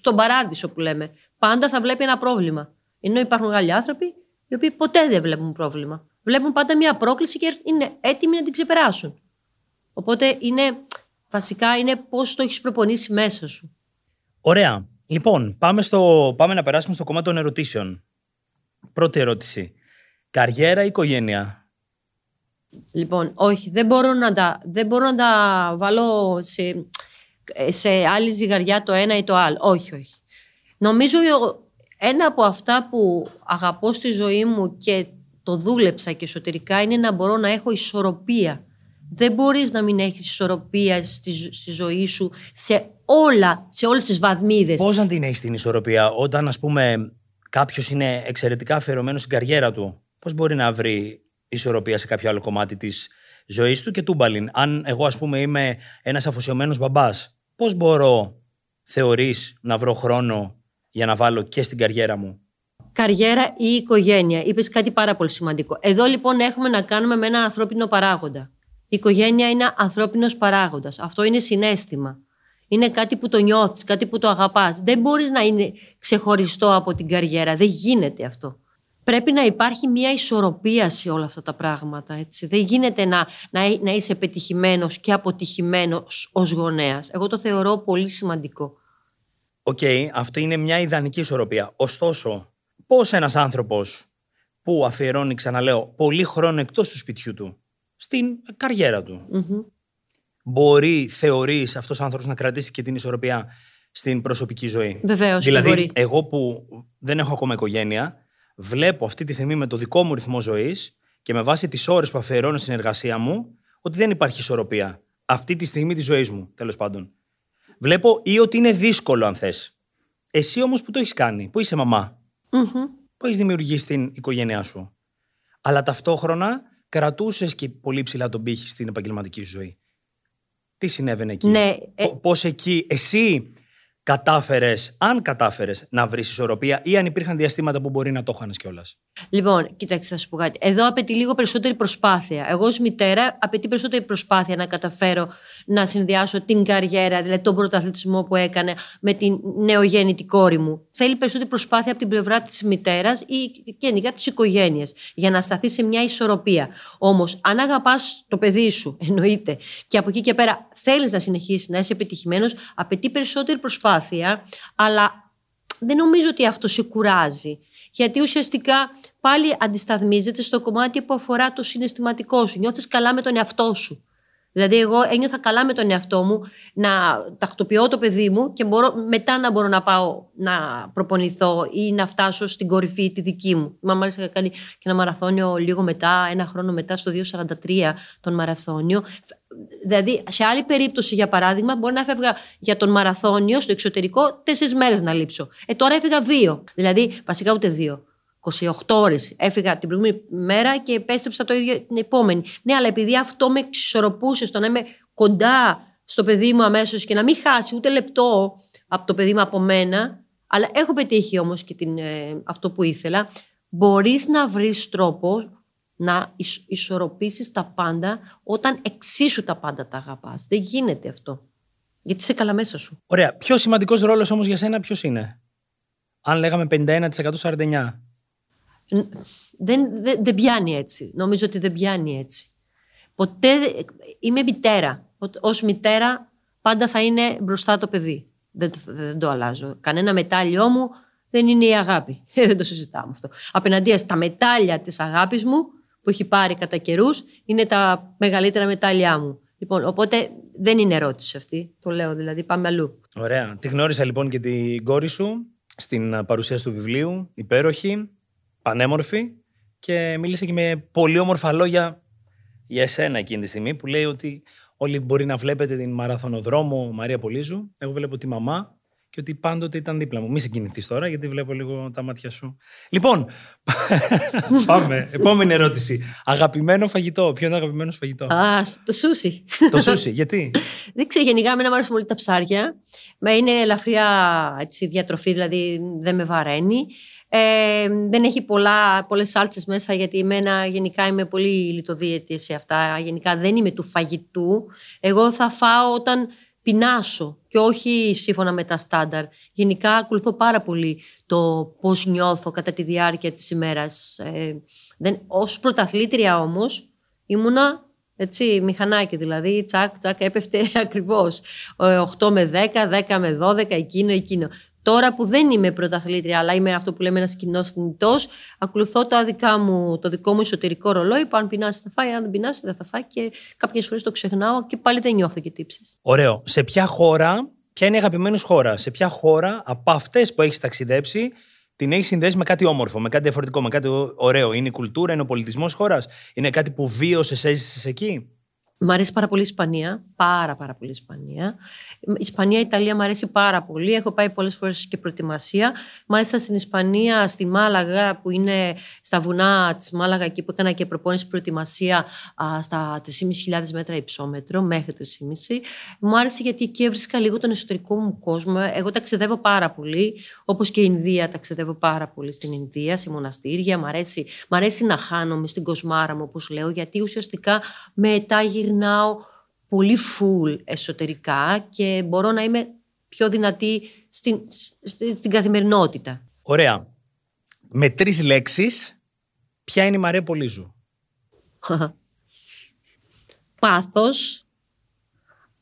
στον παράδεισο που λέμε. Πάντα θα βλέπει ένα πρόβλημα. Ενώ υπάρχουν άλλοι άνθρωποι οι οποίοι ποτέ δεν βλέπουν πρόβλημα. Βλέπουν πάντα μια πρόκληση και είναι έτοιμοι να την ξεπεράσουν. Οπότε είναι, βασικά είναι πώς το έχεις προπονήσει μέσα σου. Ωραία. Λοιπόν, πάμε, στο, πάμε να περάσουμε στο κομμάτι των ερωτήσεων. Πρώτη ερώτηση. Καριέρα ή οικογένεια; Λοιπόν, όχι, δεν μπορώ να τα, δεν μπορώ να τα βάλω σε, σε άλλη ζυγαριά το ένα ή το άλλο. Όχι, όχι. Νομίζω ένα από αυτά που αγαπώ στη ζωή μου και το δούλεψα και εσωτερικά είναι να μπορώ να έχω ισορροπία. Δεν μπορείς να μην έχεις ισορροπία στη, στη ζωή σου σε όλα, σε όλες τις βαθμίδες. Πώς να την έχεις την ισορροπία, όταν ας πούμε κάποιος είναι εξαιρετικά αφιερωμένος στην καριέρα του, πώς μπορεί να βρει ισορροπία σε κάποιο άλλο κομμάτι της ζωής του; Και τούμπαλιν. Αν εγώ, ας πούμε, είμαι ένας αφοσιωμένος μπαμπάς, πώς μπορώ, θεωρείς, να βρω χρόνο για να βάλω και στην καριέρα μου; Καριέρα ή οικογένεια. Είπες κάτι πάρα πολύ σημαντικό. Εδώ λοιπόν έχουμε να κάνουμε με ένα ανθρώπινο παράγοντα. Η οικογένεια είναι ανθρώπινος παράγοντας. Αυτό είναι συναίσθημα. Είναι κάτι που το νιώθεις, κάτι που το αγαπάς. Δεν μπορεί να είναι ξεχωριστό από την καριέρα. Δεν γίνεται αυτό. Πρέπει να υπάρχει μια ισορροπία σε όλα αυτά τα πράγματα. Έτσι. Δεν γίνεται να, να, να είσαι πετυχημένος και αποτυχημένος ως γονέας. Εγώ το θεωρώ πολύ σημαντικό. OK, okay, αυτό είναι μια ιδανική ισορροπία. Ωστόσο, πώς ένας άνθρωπος που αφιερώνει, ξαναλέω, πολύ χρόνο εκτός του σπιτιού του, στην καριέρα του, μπορεί, θεωρείς αυτός ο άνθρωπος να κρατήσει και την ισορροπία στην προσωπική ζωή; Βεβαίως. Δηλαδή, μπορεί. εγώ που δεν έχω ακόμα οικογένεια, βλέπω αυτή τη στιγμή με το δικό μου ρυθμό ζωής και με βάση τις ώρες που αφιερώνω στην εργασία μου, ότι δεν υπάρχει ισορροπία. Αυτή τη στιγμή της ζωής μου, τέλος πάντων. Βλέπω ή ότι είναι δύσκολο, αν θες. Εσύ όμως που το έχεις κάνει, που είσαι μαμά. που έχεις δημιουργήσει την οικογένειά σου. Αλλά ταυτόχρονα κρατούσες και πολύ ψηλά τον πύχη στην επαγγελματική σου ζωή. Τι συνέβαινε εκεί; Ναι, ε- Πώς εκεί εσύ κατάφερες, αν κατάφερες να βρεις ισορροπία ή αν υπήρχαν διαστήματα που μπορεί να το χάνε κιόλας; Λοιπόν, κοίταξε, θα σου πω κάτι. Εδώ απαιτεί λίγο περισσότερη προσπάθεια. Εγώ, ως μητέρα, απαιτεί περισσότερη προσπάθεια να καταφέρω να συνδυάσω την καριέρα, δηλαδή τον πρωταθλητισμό που έκανε, με την νεογέννητη κόρη μου. Θέλει περισσότερη προσπάθεια από την πλευρά της μητέρας ή γενικά της οικογένειας για να σταθεί σε μια ισορροπία. Όμως, αν αγαπάς το παιδί σου, <laughs> εννοείται, και από εκεί και πέρα θέλεις να συνεχίσεις να είσαι επιτυχημένος, απαιτεί περισσότερη προσπάθεια, αλλά δεν νομίζω ότι αυτό σε κουράζει. Γιατί ουσιαστικά πάλι αντισταθμίζεται στο κομμάτι που αφορά το συναισθηματικό σου. Νιώθεις καλά με τον εαυτό σου. Δηλαδή, εγώ ένιωθα καλά με τον εαυτό μου να τακτοποιώ το παιδί μου και μπορώ, μετά να μπορώ να πάω να προπονηθώ ή να φτάσω στην κορυφή τη δική μου. Μα μάλιστα είχα κάνει και ένα μαραθώνιο λίγο μετά, ένα χρόνο μετά, στο 2.43 τον μαραθώνιο. Δηλαδή, σε άλλη περίπτωση, για παράδειγμα, μπορεί να έφευγα για τον μαραθώνιο στο εξωτερικό τέσσερις μέρες να λείψω. Ε, τώρα έφυγα δύο. Δηλαδή, βασικά ούτε δύο. 28 ώρες έφυγα την προηγούμενη μέρα και επέστρεψα το ίδιο την επόμενη. Ναι, αλλά επειδή αυτό με εξισορροπούσε στο να είμαι κοντά στο παιδί μου αμέσως και να μην χάσει ούτε λεπτό από το παιδί μου από μένα, αλλά έχω πετύχει όμως και την, ε, αυτό που ήθελα, μπορείς να βρεις τρόπο να ισ- ισορροπήσεις τα πάντα όταν εξίσου τα πάντα τα αγαπάς. Δεν γίνεται αυτό. Γιατί είσαι καλά μέσα σου. Ωραία. Πιο σημαντικός ρόλος όμως για σένα ποιος είναι; Αν λέγαμε 51%-49%. Δεν, δεν, δεν πιάνει έτσι. Νομίζω ότι δεν πιάνει έτσι. Ποτέ δεν- είμαι μητέρα. Ω μητέρα πάντα θα είναι μπροστά το παιδί. Δεν, το- δεν το αλλάζω. Κανένα μετάλλιό μου δεν είναι η αγάπη. <laughs> δεν το συζητάμε αυτό. Απέναντία στα μετάλλια της αγάπης μου που έχει πάρει κατά καιρούς είναι τα μεγαλύτερα μετάλλια μου. Λοιπόν, οπότε δεν είναι ερώτηση αυτή. Το λέω δηλαδή. Πάμε αλλού. Ωραία. Τη γνώρισα λοιπόν και την κόρη σου στην α, παρουσίαση του βιβλίου. Υπέροχη, πανέμορφη και μίλησε και με πολύ όμορφα λόγια για εσένα εκείνη τη στιγμή που λέει ότι όλοι μπορεί να βλέπετε την μαραθωνοδρόμο Μαρία Πολύζου. Εγώ βλέπω τη μαμά και ότι πάντοτε ήταν δίπλα μου. Μη συγκινηθεί τώρα, γιατί βλέπω λίγο τα μάτια σου. Λοιπόν, <laughs> πάμε. Επόμενη ερώτηση. Αγαπημένο φαγητό. Ποιο είναι το αγαπημένο σου φαγητό; Α, το σούσι. το σούσι. Γιατί; <laughs> Δεν ξέρω, γενικά εμένα μου αρέσουν πολύ τα ψάρια. Μα είναι ελαφριά έτσι, διατροφή, δηλαδή δεν με βαραίνει. Ε, δεν έχει πολλά, πολλές σάλτσες μέσα γιατί εμένα γενικά είμαι πολύ λιτοδίαιτη σε αυτά. Γενικά δεν είμαι του φαγητού. Εγώ θα φάω όταν πεινάσω και όχι σύμφωνα με τα στάνταρ. Γενικά ακολουθώ πάρα πολύ το πώς νιώθω κατά τη διάρκεια της ημέρας. Ε, δεν, ως πρωταθλήτρια όμως ήμουνα έτσι, μηχανάκι δηλαδή, τσακ, τσακ, έπεφτε <laughs> ακριβώς. 8 με 10, 10 με 12, εκείνο, εκείνο. Τώρα που δεν είμαι πρωταθλήτρια, αλλά είμαι αυτό που λέμε ένας κοινός θνητός, ακολουθώ τα δικά μου, το δικό μου εσωτερικό ρολόι. Που αν πεινάσει θα φάει, αν δεν πεινάσει δεν θα φάει και κάποιες φορές το ξεχνάω και πάλι δεν νιώθω και τύψεις. Ωραίο. Σε ποια χώρα, ποια είναι η αγαπημένη σου χώρα, σε ποια χώρα από αυτές που έχεις ταξιδέψει, την έχεις συνδέσει με κάτι όμορφο, με κάτι διαφορετικό, με κάτι ωραίο; Είναι η κουλτούρα, είναι ο πολιτισμός χώρας, είναι κάτι που βίωσες, έζησες εκεί; Μ' αρέσει πάρα πολύ η Ισπανία. Πάρα, πάρα πολύ η Ισπανία. Η Ισπανία, η Ιταλία μου αρέσει πάρα πολύ. Έχω πάει πολλές φορές και προετοιμασία. Μάλιστα στην Ισπανία, στη Μάλαγα, που είναι στα βουνά της Μάλαγα, εκεί που έκανα και προπόνηση προετοιμασία α, στα 3.500 μέτρα υψόμετρο, μέχρι 3.500. Μου άρεσε γιατί εκεί έβρισκα λίγο τον εσωτερικό μου κόσμο. Εγώ ταξιδεύω πάρα πολύ, όπως και η Ινδία ταξιδεύω πάρα πολύ στην Ινδία, σε μοναστήρια. Μ' αρέσει, μ' αρέσει να χάνομαι στην κοσμάρα μου, όπως λέω, γιατί ουσιαστικά μετά γυρνάω πολύ full εσωτερικά και μπορώ να είμαι πιο δυνατή στην, στην, στην καθημερινότητα. Ωραία. Με τρεις λέξεις, ποια είναι η Μαρία Πολύζου. <laughs> Πάθος,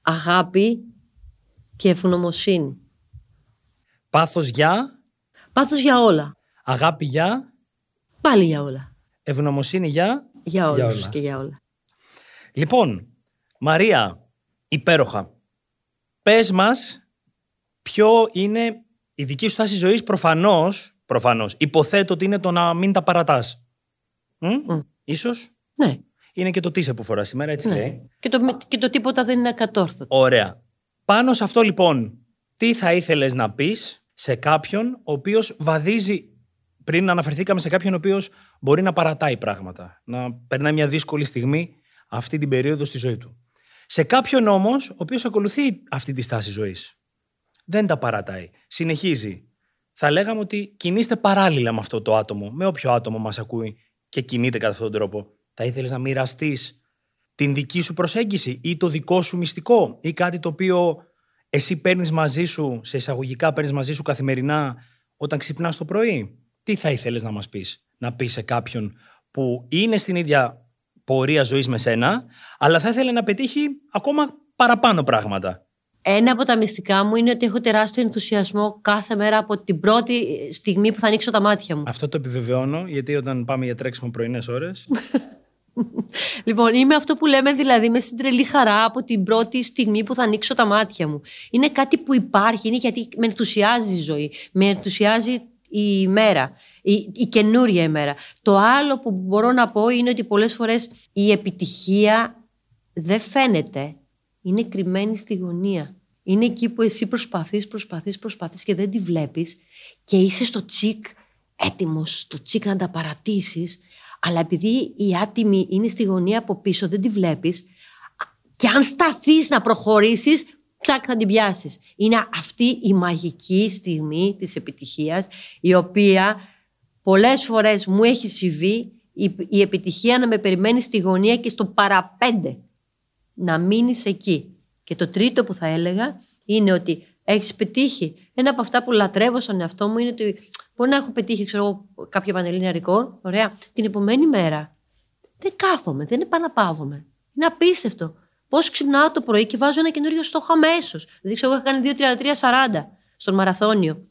αγάπη και ευγνωμοσύνη. Πάθος για, Πάθος για όλα. αγάπη για, Πάλι για όλα. ευγνωμοσύνη για; Για όλους όλα. και για όλα. Λοιπόν, Μαρία, υπέροχα. Πες μας ποιο είναι η δική σου στάση ζωής προφανώς, προφανώς, υποθέτω ότι είναι το να μην τα παρατάς. Μ; Μμ. Ίσως; Ναι. Είναι και το τι σε που φοράς σήμερα, έτσι λέει. Και το, και το τίποτα δεν είναι ακατόρθωτο. Ωραία. Πάνω σε αυτό λοιπόν, τι θα ήθελες να πεις σε κάποιον ο οποίος βαδίζει πριν αναφερθήκαμε σε κάποιον ο οποίος μπορεί να παρατάει πράγματα, να περνάει μια δύσκολη στιγμή αυτή την περίοδο στη ζωή του. Σε κάποιον όμως, ο οποίος ακολουθεί αυτή τη στάση ζωής. Δεν τα παρατάει. Συνεχίζει. Θα λέγαμε ότι κινείστε παράλληλα με αυτό το άτομο, με όποιο άτομο μας ακούει και κινείται κατά αυτόν τον τρόπο. Θα ήθελες να μοιραστείς την δική σου προσέγγιση ή το δικό σου μυστικό ή κάτι το οποίο εσύ παίρνεις μαζί σου, σε εισαγωγικά παίρνεις μαζί σου καθημερινά όταν ξυπνάς το πρωί; Τι θα ήθελες να μας πεις, να πεις σε κάποιον που είναι στην ίδια πορεία ζωής με σένα, αλλά θα ήθελε να πετύχει ακόμα παραπάνω πράγματα. Ένα από τα μυστικά μου είναι ότι έχω τεράστιο ενθουσιασμό κάθε μέρα από την πρώτη στιγμή που θα ανοίξω τα μάτια μου. Αυτό το επιβεβαιώνω, γιατί όταν πάμε για τρέξιμο πρωινές ώρε. <laughs> λοιπόν, είμαι αυτό που λέμε δηλαδή με στην τρελή χαρά από την πρώτη στιγμή που θα ανοίξω τα μάτια μου. Είναι κάτι που υπάρχει, είναι γιατί με ενθουσιάζει η ζωή, με ενθουσιάζει η ημέρα, η, η καινούρια ημέρα. Το άλλο που μπορώ να πω είναι ότι πολλές φορές η επιτυχία δεν φαίνεται, είναι κρυμμένη στη γωνία. Είναι εκεί που εσύ προσπαθείς, προσπαθείς, προσπαθείς και δεν τη βλέπεις και είσαι στο τσικ έτοιμος στο τσικ να τα παρατήσεις αλλά επειδή η άτιμη είναι στη γωνία από πίσω, δεν τη βλέπεις και αν σταθείς να προχωρήσεις, τσακ θα την πιάσεις. Είναι αυτή η μαγική στιγμή της επιτυχίας η οποία πολλές φορές μου έχει συμβεί η, επιτυχία να με περιμένει στη γωνία και στο παραπέντε να μείνεις εκεί. Και το τρίτο που θα έλεγα είναι ότι έχεις πετύχει. Ένα από αυτά που λατρεύω στον εαυτό μου είναι ότι μπορεί να έχω πετύχει ξέρω, κάποια πανελλήνια ρεκόρ, ωραία, την επομένη μέρα δεν κάθομαι, δεν επαναπαύομαι. Είναι απίστευτο. Πώς ξυπνάω το πρωί και βάζω ένα καινούριο στόχο αμέσως. Δηλαδή, ξέρω, εγώ είχα κάνει 2-33-40 στον μαραθώνιο.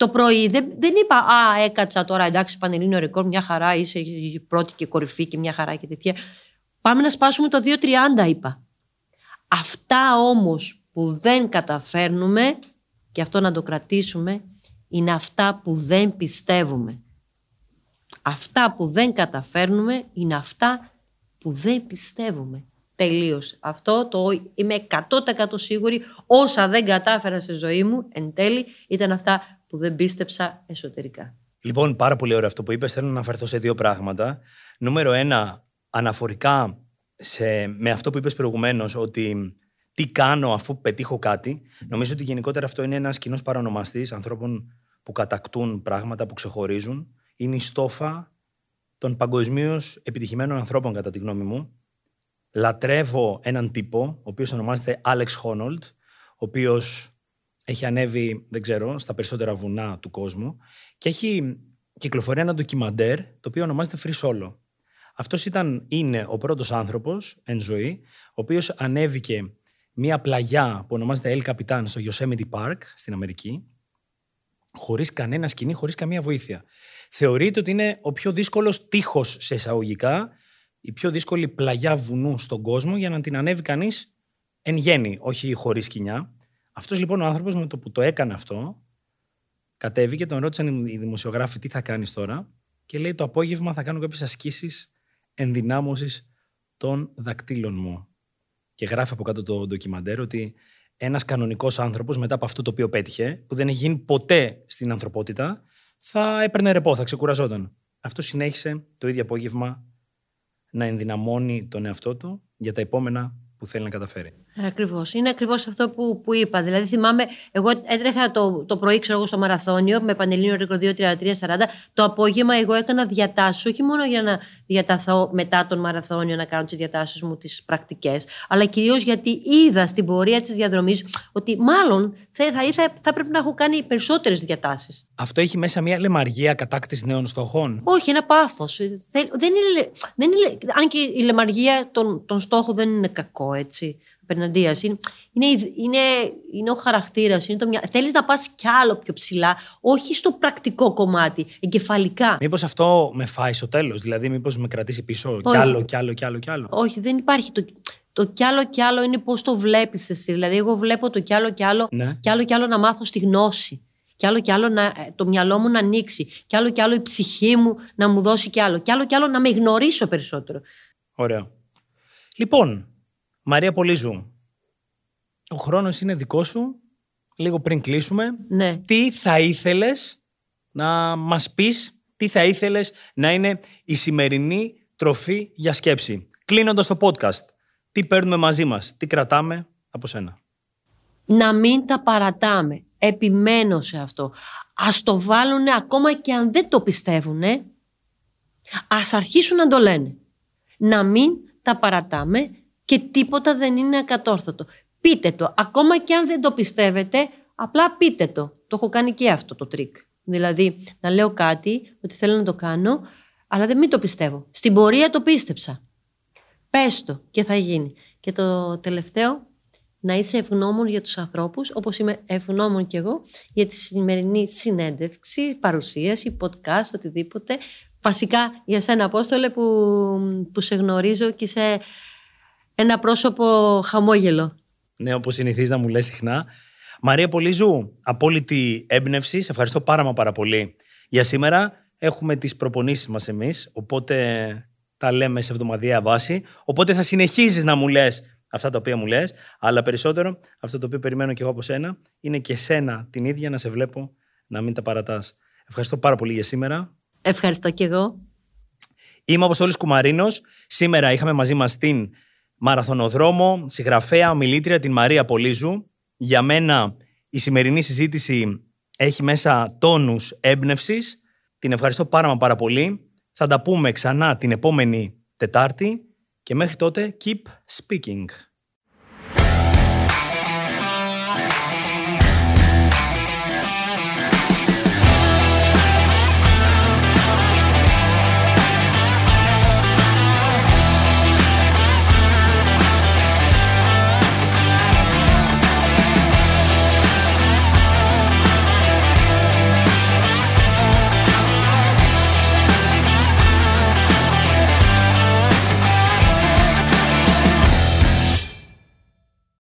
Το πρωί δεν, δεν είπα Α, έκατσα τώρα εντάξει, πανελλήνιο ρεκόρ, μια χαρά, είσαι η πρώτη και κορυφή και μια χαρά και τέτοια. Πάμε να σπάσουμε το 2-30, είπα. Αυτά όμως που δεν καταφέρνουμε, και αυτό να το κρατήσουμε, είναι αυτά που δεν πιστεύουμε. Αυτά που δεν καταφέρνουμε είναι αυτά που δεν πιστεύουμε. Τελείως. Αυτό το είμαι 100% σίγουρη. Όσα δεν κατάφερα στη ζωή μου, εν τέλει, ήταν αυτά που δεν πίστεψα εσωτερικά. Λοιπόν, πάρα πολύ ωραίο αυτό που είπες. Θέλω να αναφερθώ σε δύο πράγματα. Νούμερο ένα, αναφορικά σε, με αυτό που είπες προηγουμένως, ότι τι κάνω αφού πετύχω κάτι. Νομίζω ότι γενικότερα αυτό είναι ένας κοινός παρονομαστής ανθρώπων που κατακτούν πράγματα, που ξεχωρίζουν. Είναι η στόφα των παγκοσμίως επιτυχημένων ανθρώπων, κατά τη γνώμη μου. Λατρεύω έναν τύπο, ο οποίος ονομάζεται Alex Honnold, ο οποίος έχει ανέβει, δεν ξέρω, στα περισσότερα βουνά του κόσμου και έχει κυκλοφορεί ένα ντοκιμαντέρ το οποίο ονομάζεται Free Solo. Αυτός είναι ο πρώτος άνθρωπος εν ζωή, ο οποίος ανέβηκε μια πλαγιά που ονομάζεται El Capitan στο Yosemite Park στην Αμερική, χωρίς κανένα σκηνή, χωρίς καμία βοήθεια. Θεωρείται ότι είναι ο πιο δύσκολος τείχος σε εισαγωγικά, η πιο δύσκολη πλαγιά βουνού στον κόσμο για να την ανέβει κανείς εν γέννη, όχι χωρίς σκηνιά. Αυτός λοιπόν ο άνθρωπος με το που το έκανε αυτό, κατέβηκε, τον ρώτησαν οι δημοσιογράφοι τι θα κάνεις τώρα; και λέει το απόγευμα θα κάνω κάποιες ασκήσεις ενδυνάμωσης των δακτύλων μου. Και γράφει από κάτω το ντοκιμαντέρ ότι ένας κανονικός άνθρωπος μετά από αυτό το οποίο πέτυχε, που δεν έχει γίνει ποτέ στην ανθρωπότητα, θα έπαιρνε ρεπό, θα ξεκουραζόταν. Αυτό συνέχισε το ίδιο απόγευμα να ενδυναμώνει τον εαυτό του για τα επόμενα που θέλει να καταφέρει. Ακριβώς. Είναι ακριβώς αυτό που, που είπα. Δηλαδή, θυμάμαι, εγώ έτρεχα το, το πρωί, ξέρω εγώ, στο μαραθώνιο με πανελλήνιο ρεκόρ 2-33-40. Το απόγευμα, εγώ έκανα διατάσει, όχι μόνο για να διαταθώ μετά τον μαραθώνιο να κάνω τις διατάσει μου, τις πρακτικές, αλλά κυρίως γιατί είδα στην πορεία της διαδρομής ότι μάλλον θα, θα, θα, θα πρέπει να έχω κάνει περισσότερες διατάσει. Αυτό έχει μέσα μια λεμαργία κατάκτηση νέων στόχων; Όχι, ένα πάθος. Δεν, είναι, δεν είναι, αν και η λεμαργία των, των στόχων δεν είναι κακό, έτσι απέναντίας. Είναι, είναι, είναι, είναι ο χαρακτήρας. Θέλεις να πας κι άλλο πιο ψηλά, όχι στο πρακτικό κομμάτι, εγκεφαλικά. Μήπως αυτό με φάει στο τέλος, δηλαδή μήπως με κρατήσει πίσω κι άλλο, κι άλλο, κι άλλο, κι άλλο; Όχι, δεν υπάρχει. Το, το κι άλλο κι άλλο είναι πώς το βλέπεις εσύ. Δηλαδή, εγώ βλέπω το κι άλλο κι άλλο, ναι. κι άλλο κι άλλο να μάθω στη γνώση. Κι άλλο κι άλλο να, το μυαλό μου να ανοίξει. Κι άλλο κι άλλο η ψυχή μου να μου δώσει κι άλλο. Κι άλλο κι άλλο να με γνωρίσω περισσότερο. Ωραίο. Λοιπόν, Μαρία Πολύζου, ο χρόνος είναι δικό σου. Λίγο πριν κλείσουμε, ναι. τι θα ήθελες να μας πεις; Τι θα ήθελες να είναι η σημερινή τροφή για σκέψη; Κλείνοντας το podcast, τι παίρνουμε μαζί μας, τι κρατάμε από σένα; Να μην τα παρατάμε. Επιμένω σε αυτό. Ας το βάλουν ακόμα και αν δεν το πιστεύουν. Ας αρχίσουν να το λένε. Να μην τα παρατάμε και τίποτα δεν είναι ακατόρθωτο. Πείτε το. Ακόμα και αν δεν το πιστεύετε, απλά πείτε το. Το έχω κάνει και αυτό το τρικ. Δηλαδή, να λέω κάτι, ότι θέλω να το κάνω, αλλά δεν μην το πιστεύω. Στην πορεία το πίστεψα. Πες το και θα γίνει. Και το τελευταίο, να είσαι ευγνώμων για τους ανθρώπους, όπως είμαι ευγνώμων κι εγώ, για τη σημερινή συνέντευξη, παρουσίαση, podcast, οτιδήποτε. Βασικά για σένα, Απόστολε, που, που σε γνωρίζω και είσαι ένα πρόσωπο χαμόγελο. Ναι, όπως συνηθίζεις να μου λες συχνά. Μαρία Πολύζου, απόλυτη έμπνευση. Σε ευχαριστώ πάρα μα πάρα πολύ για σήμερα. Έχουμε τις προπονήσεις μας εμείς, οπότε τα λέμε σε εβδομαδιαία βάση. Οπότε θα συνεχίζεις να μου λες αυτά τα οποία μου λες, αλλά περισσότερο αυτό το οποίο περιμένω και εγώ από σένα είναι και σένα την ίδια να σε βλέπω να μην τα παρατάς. Ευχαριστώ πάρα πολύ για σήμερα. Ευχαριστώ και εγώ. Είμαι ο Αποστόλης Κουμαρίνος. Σήμερα είχαμε μαζί μας την μαραθωνοδρόμο, συγγραφέα, ομιλήτρια την Μαρία Πολύζου. Για μένα η σημερινή συζήτηση έχει μέσα τόνους έμπνευσης. Την ευχαριστώ πάρα μα πάρα πολύ. Θα τα πούμε ξανά την επόμενη Τετάρτη και μέχρι τότε keep speaking.